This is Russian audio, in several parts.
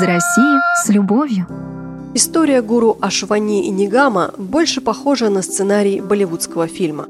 Из России с любовью. История гуру Ашвани и Нигама больше похожа на сценарий болливудского фильма.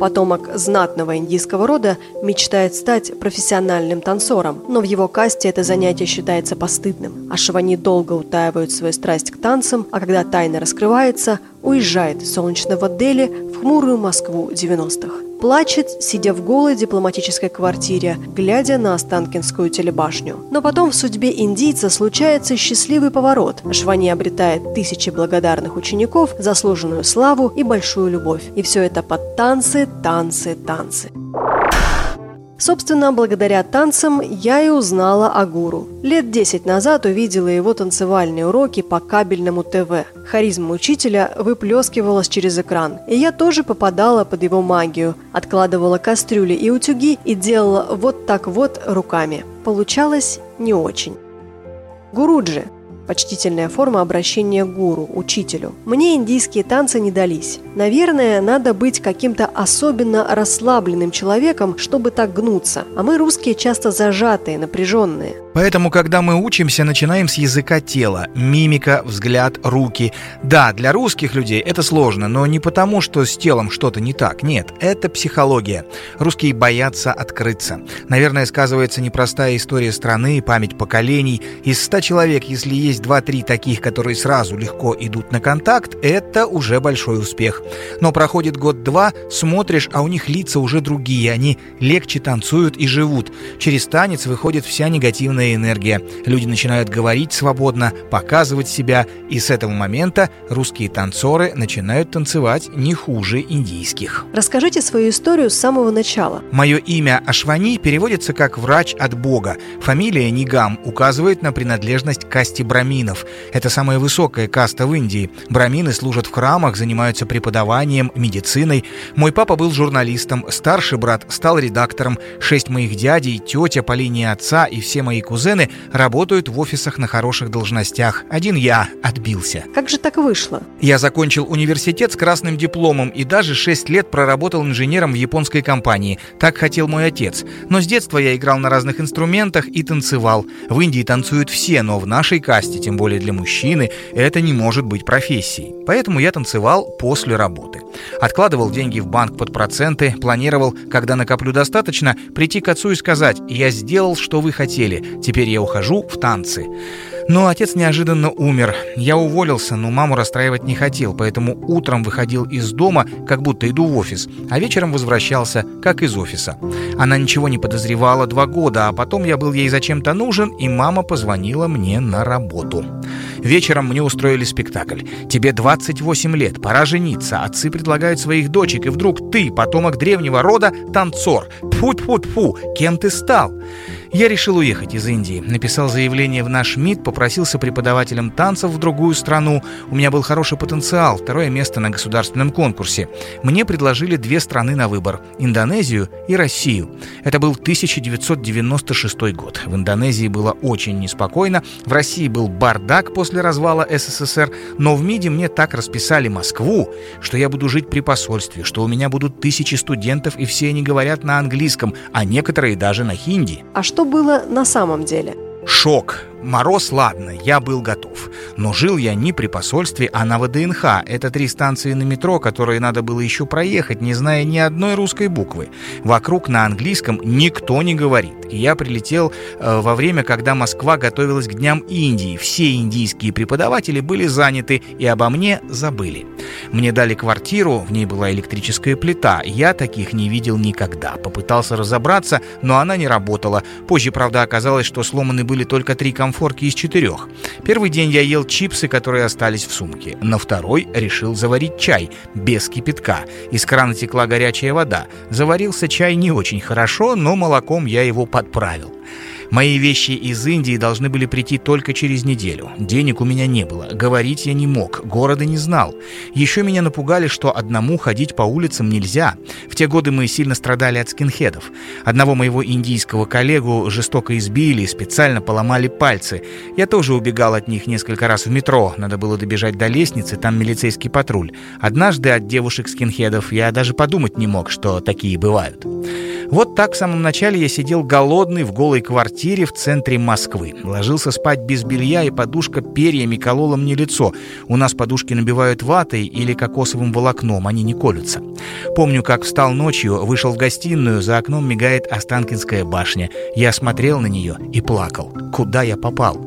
Потомок знатного индийского рода мечтает стать профессиональным танцором, но в его касте это занятие считается постыдным. Ашвани долго утаивают свою страсть к танцам, а когда тайна раскрывается, уезжает из солнечного Дели в хмурую Москву 90-х. Плачет, сидя в голой дипломатической квартире, глядя на Останкинскую телебашню. Но потом в судьбе индийца случается счастливый поворот. Швани обретает тысячи благодарных учеников, заслуженную славу и большую любовь. И все это под танцы, танцы, танцы. Собственно, благодаря танцам я и узнала о гуру. Лет десять назад увидела его танцевальные уроки по кабельному ТВ. Харизма учителя выплескивалась через экран, и я тоже попадала под его магию, откладывала кастрюли и утюги и делала вот так вот руками. Получалось не очень. Гуруджи Почтительная форма обращения к гуру, учителю. Мне индийские танцы не дались. Наверное, надо быть каким-то особенно расслабленным человеком, чтобы так гнуться. А мы русские часто зажатые, напряженные. Поэтому, когда мы учимся, начинаем с языка тела. Мимика, взгляд, руки. Да, для русских людей это сложно, но не потому, что с телом что-то не так. Нет, это психология. Русские боятся открыться. Наверное, сказывается непростая история страны, память поколений. Из ста человек, если есть два-три таких, которые сразу легко идут на контакт, это уже большой успех. Но проходит год-два, смотришь, а у них лица уже другие. Они легче танцуют и живут. Через танец выходит вся негативная энергия. Люди начинают говорить свободно, показывать себя, и с этого момента русские танцоры начинают танцевать не хуже индийских. Расскажите свою историю с самого начала. Мое имя Ашвани переводится как «врач от Бога». Фамилия Нигам указывает на принадлежность к касте браминов. Это самая высокая каста в Индии. Брамины служат в храмах, занимаются преподаванием, медициной. Мой папа был журналистом, старший брат стал редактором, шесть моих дядей, тетя по линии отца и все мои кузены работают в офисах на хороших должностях. Один я отбился. Как же так вышло? Я закончил университет с красным дипломом и даже 6 лет проработал инженером в японской компании. Так хотел мой отец. Но с детства я играл на разных инструментах и танцевал. В Индии танцуют все, но в нашей касте, тем более для мужчины, это не может быть профессией. Поэтому я танцевал после работы. Откладывал деньги в банк под проценты, планировал, когда накоплю достаточно, прийти к отцу и сказать «Я сделал, что вы хотели, Теперь я ухожу в танцы. Но отец неожиданно умер. Я уволился, но маму расстраивать не хотел, поэтому утром выходил из дома, как будто иду в офис, а вечером возвращался, как из офиса. Она ничего не подозревала два года, а потом я был ей зачем-то нужен, и мама позвонила мне на работу. Вечером мне устроили спектакль. Тебе 28 лет, пора жениться. Отцы предлагают своих дочек, и вдруг ты, потомок древнего рода, танцор. Тьфу-тьфу-тьфу, кем ты стал? Я решил уехать из Индии. Написал заявление в наш МИД, попросился преподавателем танцев в другую страну. У меня был хороший потенциал, второе место на государственном конкурсе. Мне предложили две страны на выбор – Индонезию и Россию. Это был 1996 год. В Индонезии было очень неспокойно, в России был бардак после развала СССР, но в МИДе мне так расписали Москву, что я буду жить при посольстве, что у меня будут тысячи студентов, и все они говорят на английском, а некоторые даже на хинди. А что было на самом деле? Шок. Мороз, ладно, я был готов. Но жил я не при посольстве, а на ВДНХ. Это три станции на метро, которые надо было еще проехать, не зная ни одной русской буквы. Вокруг на английском никто не говорит. И я прилетел э, во время, когда Москва готовилась к Дням Индии. Все индийские преподаватели были заняты и обо мне забыли. Мне дали квартиру, в ней была электрическая плита. Я таких не видел никогда. Попытался разобраться, но она не работала. Позже, правда, оказалось, что сломаны были только три комфорта комфорки из четырех. Первый день я ел чипсы, которые остались в сумке. На второй решил заварить чай, без кипятка. Из крана текла горячая вода. Заварился чай не очень хорошо, но молоком я его подправил. Мои вещи из Индии должны были прийти только через неделю. Денег у меня не было, говорить я не мог, города не знал. Еще меня напугали, что одному ходить по улицам нельзя. В те годы мы сильно страдали от скинхедов. Одного моего индийского коллегу жестоко избили, специально поломали пальцы. Я тоже убегал от них несколько раз в метро. Надо было добежать до лестницы, там милицейский патруль. Однажды от девушек-скинхедов я даже подумать не мог, что такие бывают. Вот так в самом начале я сидел голодный в голой квартире квартире в центре Москвы. Ложился спать без белья, и подушка перьями колола мне лицо. У нас подушки набивают ватой или кокосовым волокном, они не колются. Помню, как встал ночью, вышел в гостиную, за окном мигает Останкинская башня. Я смотрел на нее и плакал. Куда я попал?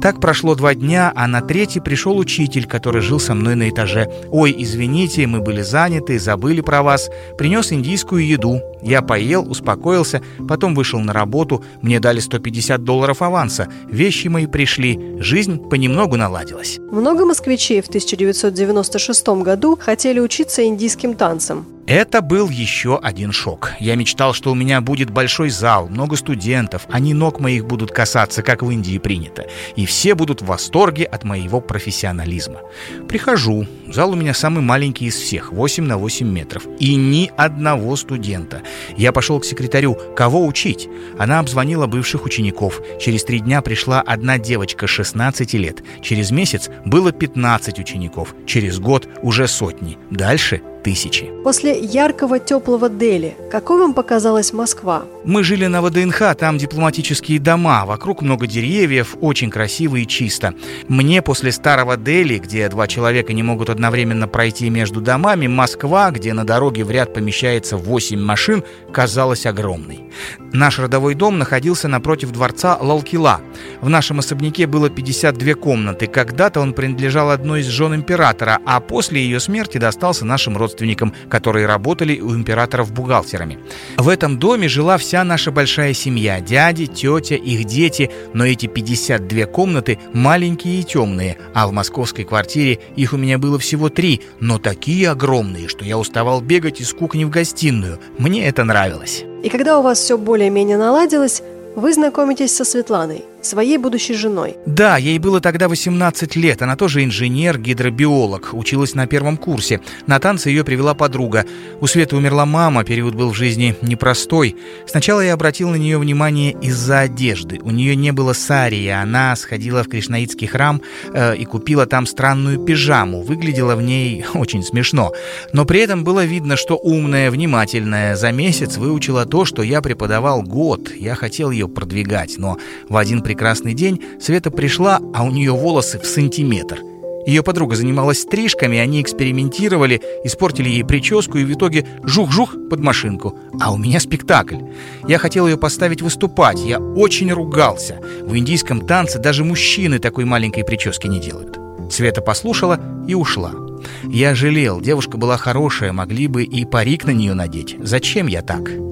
Так прошло два дня, а на третий пришел учитель, который жил со мной на этаже. «Ой, извините, мы были заняты, забыли про вас». Принес индийскую еду. Я поел, успокоился, потом вышел на работу. Мне дали 150 долларов аванса. Вещи мои пришли. Жизнь понемногу наладилась. Много москвичей в 1996 году хотели учиться индийским танцам. Это был еще один шок. Я мечтал, что у меня будет большой зал, много студентов, они ног моих будут касаться, как в Индии принято, и все будут в восторге от моего профессионализма. Прихожу, зал у меня самый маленький из всех, 8 на 8 метров, и ни одного студента. Я пошел к секретарю, кого учить? Она обзвонила бывших учеников. Через три дня пришла одна девочка 16 лет. Через месяц было 15 учеников. Через год уже сотни. Дальше тысячи. После яркого теплого Дели, какой вам показалась Москва? Мы жили на ВДНХ, там дипломатические дома, вокруг много деревьев, очень красиво и чисто. Мне после старого Дели, где два человека не могут одновременно пройти между домами, Москва, где на дороге в ряд помещается 8 машин, казалась огромной. Наш родовой дом находился напротив дворца Лалкила. В нашем особняке было 52 комнаты. Когда-то он принадлежал одной из жен императора, а после ее смерти достался нашим родственникам родственникам, которые работали у императоров бухгалтерами. В этом доме жила вся наша большая семья, дяди, тетя, их дети, но эти 52 комнаты маленькие и темные, а в московской квартире их у меня было всего три, но такие огромные, что я уставал бегать из кухни в гостиную. Мне это нравилось. И когда у вас все более-менее наладилось, вы знакомитесь со Светланой своей будущей женой. Да, ей было тогда 18 лет. Она тоже инженер, гидробиолог. Училась на первом курсе. На танцы ее привела подруга. У Светы умерла мама, период был в жизни непростой. Сначала я обратил на нее внимание из-за одежды. У нее не было сарии. Она сходила в Кришнаитский храм э, и купила там странную пижаму. Выглядела в ней очень смешно. Но при этом было видно, что умная, внимательная. За месяц выучила то, что я преподавал год. Я хотел ее продвигать, но в один прекрасный день Света пришла, а у нее волосы в сантиметр. Ее подруга занималась стрижками, они экспериментировали, испортили ей прическу и в итоге жух-жух под машинку. А у меня спектакль. Я хотел ее поставить выступать, я очень ругался. В индийском танце даже мужчины такой маленькой прически не делают. Света послушала и ушла. Я жалел, девушка была хорошая, могли бы и парик на нее надеть. Зачем я так?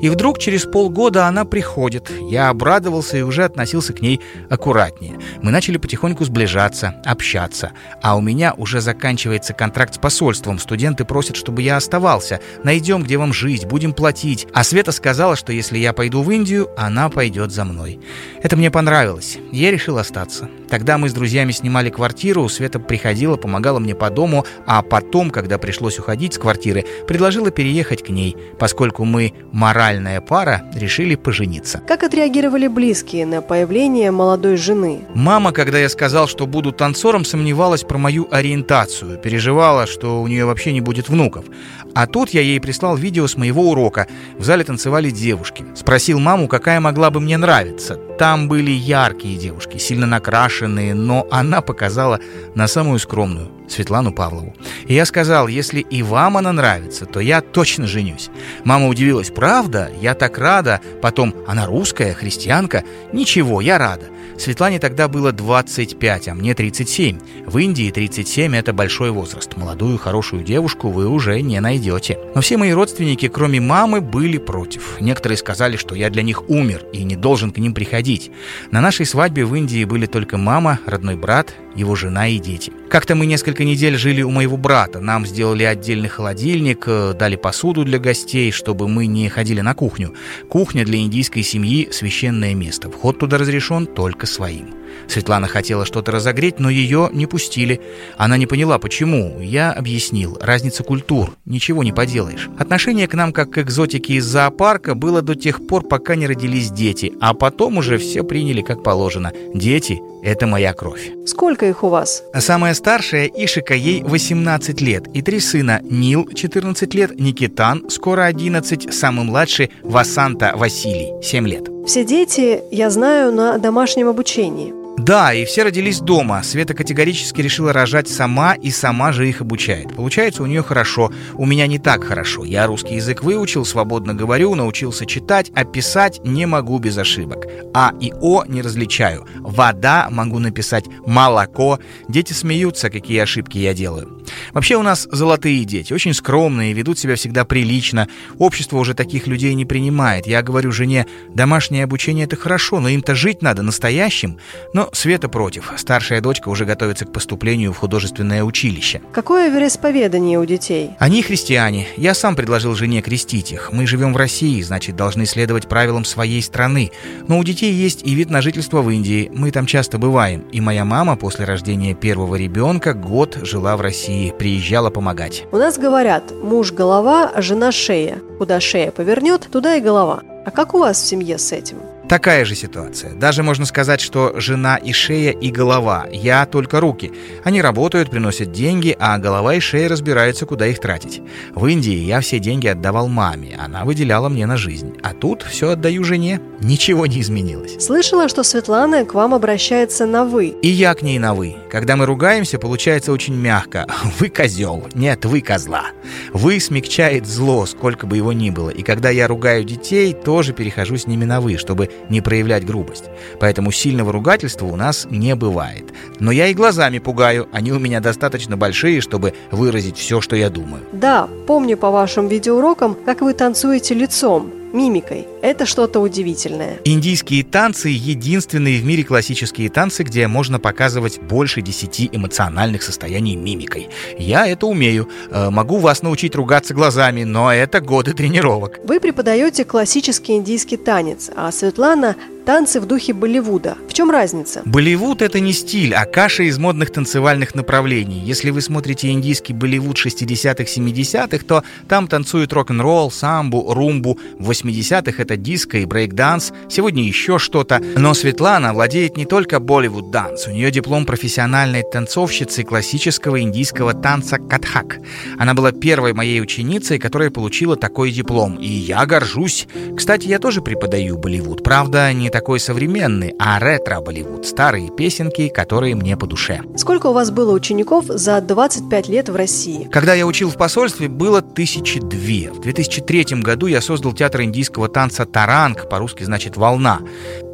И вдруг через полгода она приходит. Я обрадовался и уже относился к ней аккуратнее. Мы начали потихоньку сближаться, общаться. А у меня уже заканчивается контракт с посольством. Студенты просят, чтобы я оставался. Найдем, где вам жить, будем платить. А Света сказала, что если я пойду в Индию, она пойдет за мной. Это мне понравилось. Я решил остаться. Тогда мы с друзьями снимали квартиру, Света приходила, помогала мне по дому, а потом, когда пришлось уходить с квартиры, предложила переехать к ней, поскольку мы моральная пара, решили пожениться. Как отреагировали близкие на появление молодой жены? Мама, когда я сказал, что буду танцором, сомневалась про мою ориентацию, переживала, что у нее вообще не будет внуков. А тут я ей прислал видео с моего урока. В зале танцевали девушки. Спросил маму, какая могла бы мне нравиться. Там были яркие девушки, сильно накрашенные, но она показала на самую скромную, Светлану Павлову. И я сказал, если и вам она нравится, то я точно женюсь. Мама удивилась, правда? Я так рада. Потом, она русская, христианка? Ничего, я рада. Светлане тогда было 25, а мне 37. В Индии 37 – это большой возраст. Молодую, хорошую девушку вы уже не найдете. Но все мои родственники, кроме мамы, были против. Некоторые сказали, что я для них умер и не должен к ним приходить. На нашей свадьбе в Индии были только мама, родной брат, его жена и дети. Как-то мы несколько недель жили у моего брата. Нам сделали отдельный холодильник, э, дали посуду для гостей, чтобы мы не ходили на кухню. Кухня для индийской семьи – священное место. Вход туда разрешен только своим. Светлана хотела что-то разогреть, но ее не пустили. Она не поняла, почему. Я объяснил. Разница культур. Ничего не поделаешь. Отношение к нам, как к экзотике из зоопарка, было до тех пор, пока не родились дети. А потом уже все приняли как положено. Дети – это моя кровь. Сколько их у вас? Самая старшая Ишика, ей 18 лет. И три сына. Нил, 14 лет, Никитан, скоро 11, самый младший Васанта Василий, 7 лет. Все дети, я знаю, на домашнем обучении. Да, и все родились дома. Света категорически решила рожать сама и сама же их обучает. Получается у нее хорошо. У меня не так хорошо. Я русский язык выучил, свободно говорю, научился читать, а писать не могу без ошибок. А и О не различаю. Вода могу написать молоко. Дети смеются, какие ошибки я делаю. Вообще у нас золотые дети, очень скромные, ведут себя всегда прилично. Общество уже таких людей не принимает. Я говорю жене, домашнее обучение это хорошо, но им-то жить надо настоящим. Но Света против. Старшая дочка уже готовится к поступлению в художественное училище. Какое вероисповедание у детей? Они христиане. Я сам предложил жене крестить их. Мы живем в России, значит, должны следовать правилам своей страны. Но у детей есть и вид на жительство в Индии. Мы там часто бываем. И моя мама после рождения первого ребенка год жила в России, приезжала помогать. У нас говорят, муж голова, а жена шея. Куда шея повернет, туда и голова. А как у вас в семье с этим? Такая же ситуация. Даже можно сказать, что жена и шея, и голова. Я только руки. Они работают, приносят деньги, а голова и шея разбираются, куда их тратить. В Индии я все деньги отдавал маме. Она выделяла мне на жизнь. А тут все отдаю жене. Ничего не изменилось. Слышала, что Светлана к вам обращается на «вы». И я к ней на «вы». Когда мы ругаемся, получается очень мягко. Вы козел. Нет, вы козла. «Вы» смягчает зло, сколько бы его ни было. И когда я ругаю детей, тоже перехожу с ними на «вы», чтобы не проявлять грубость. Поэтому сильного ругательства у нас не бывает. Но я и глазами пугаю, они у меня достаточно большие, чтобы выразить все, что я думаю. Да, помню по вашим видеоурокам, как вы танцуете лицом, мимикой. Это что-то удивительное. Индийские танцы – единственные в мире классические танцы, где можно показывать больше десяти эмоциональных состояний мимикой. Я это умею. Э, могу вас научить ругаться глазами, но это годы тренировок. Вы преподаете классический индийский танец, а Светлана танцы в духе Болливуда. В чем разница? Болливуд – это не стиль, а каша из модных танцевальных направлений. Если вы смотрите индийский Болливуд 60-х, 70-х, то там танцуют рок-н-ролл, самбу, румбу. В 80-х это диско и брейк-данс, сегодня еще что-то. Но Светлана владеет не только Bollywood dance. У нее диплом профессиональной танцовщицы классического индийского танца катхак. Она была первой моей ученицей, которая получила такой диплом. И я горжусь. Кстати, я тоже преподаю Болливуд. Правда, не такой современный, а ретро-Болливуд. Старые песенки, которые мне по душе. Сколько у вас было учеников за 25 лет в России? Когда я учил в посольстве, было тысячи две. В 2003 году я создал театр индийского танца «Таранг», по-русски значит «волна».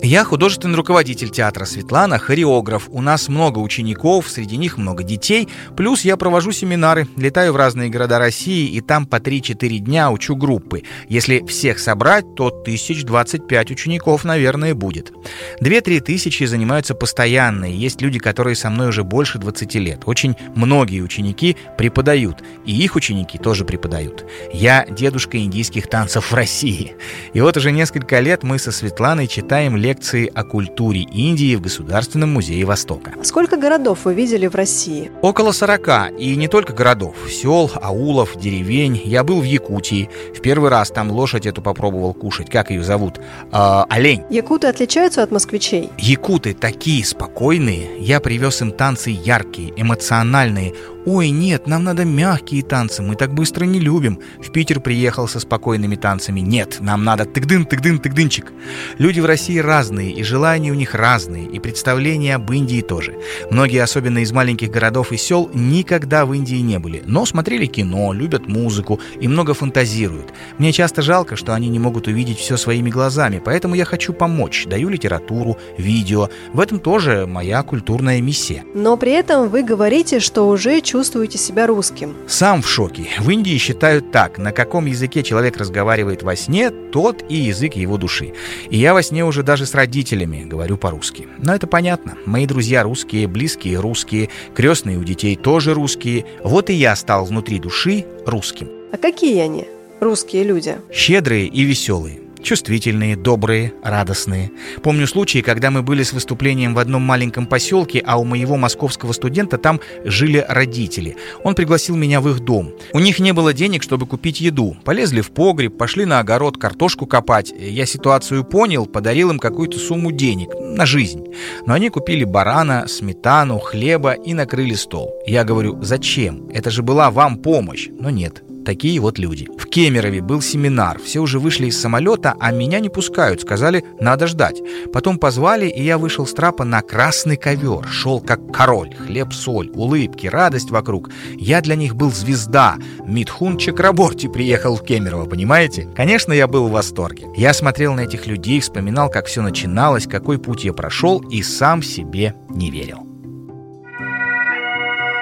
Я художественный руководитель театра Светлана, хореограф. У нас много учеников, среди них много детей. Плюс я провожу семинары, летаю в разные города России и там по 3-4 дня учу группы. Если всех собрать, то 1025 учеников, наверное, будет. 2-3 тысячи занимаются постоянно, и есть люди, которые со мной уже больше 20 лет. Очень многие ученики преподают, и их ученики тоже преподают. Я дедушка индийских танцев в России. И вот уже несколько лет мы со Светланой читаем лекции о культуре Индии в Государственном музее Востока. Сколько городов вы видели в России? Около 40. И не только городов. Сел, аулов, деревень. Я был в Якутии. В первый раз там лошадь эту попробовал кушать. Как ее зовут? А, олень. Якуты отличаются от москвичей? Якуты такие спокойные. Я привез им танцы яркие, эмоциональные, «Ой, нет, нам надо мягкие танцы, мы так быстро не любим». В Питер приехал со спокойными танцами. «Нет, нам надо тыгдын, тыгдын, тыгдынчик». Люди в России разные, и желания у них разные, и представления об Индии тоже. Многие, особенно из маленьких городов и сел, никогда в Индии не были, но смотрели кино, любят музыку и много фантазируют. Мне часто жалко, что они не могут увидеть все своими глазами, поэтому я хочу помочь, даю литературу, видео. В этом тоже моя культурная миссия. Но при этом вы говорите, что уже чувствуете себя русским? Сам в шоке. В Индии считают так. На каком языке человек разговаривает во сне, тот и язык его души. И я во сне уже даже с родителями говорю по-русски. Но это понятно. Мои друзья русские, близкие русские, крестные у детей тоже русские. Вот и я стал внутри души русским. А какие они, русские люди? Щедрые и веселые. Чувствительные, добрые, радостные. Помню случаи, когда мы были с выступлением в одном маленьком поселке, а у моего московского студента там жили родители. Он пригласил меня в их дом. У них не было денег, чтобы купить еду. Полезли в погреб, пошли на огород картошку копать. Я ситуацию понял, подарил им какую-то сумму денег на жизнь. Но они купили барана, сметану, хлеба и накрыли стол. Я говорю, зачем? Это же была вам помощь. Но нет, такие вот люди. В Кемерове был семинар. Все уже вышли из самолета, а меня не пускают. Сказали, надо ждать. Потом позвали, и я вышел с трапа на красный ковер. Шел как король. Хлеб, соль, улыбки, радость вокруг. Я для них был звезда. Митхун Чакраборти приехал в Кемерово, понимаете? Конечно, я был в восторге. Я смотрел на этих людей, вспоминал, как все начиналось, какой путь я прошел, и сам себе не верил.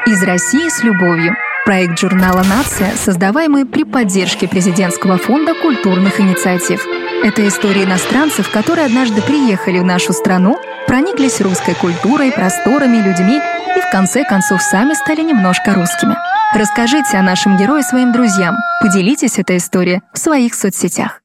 Из России с любовью. Проект журнала «Нация», создаваемый при поддержке Президентского фонда культурных инициатив. Это истории иностранцев, которые однажды приехали в нашу страну, прониклись русской культурой, просторами, людьми и в конце концов сами стали немножко русскими. Расскажите о нашем герое своим друзьям, поделитесь этой историей в своих соцсетях.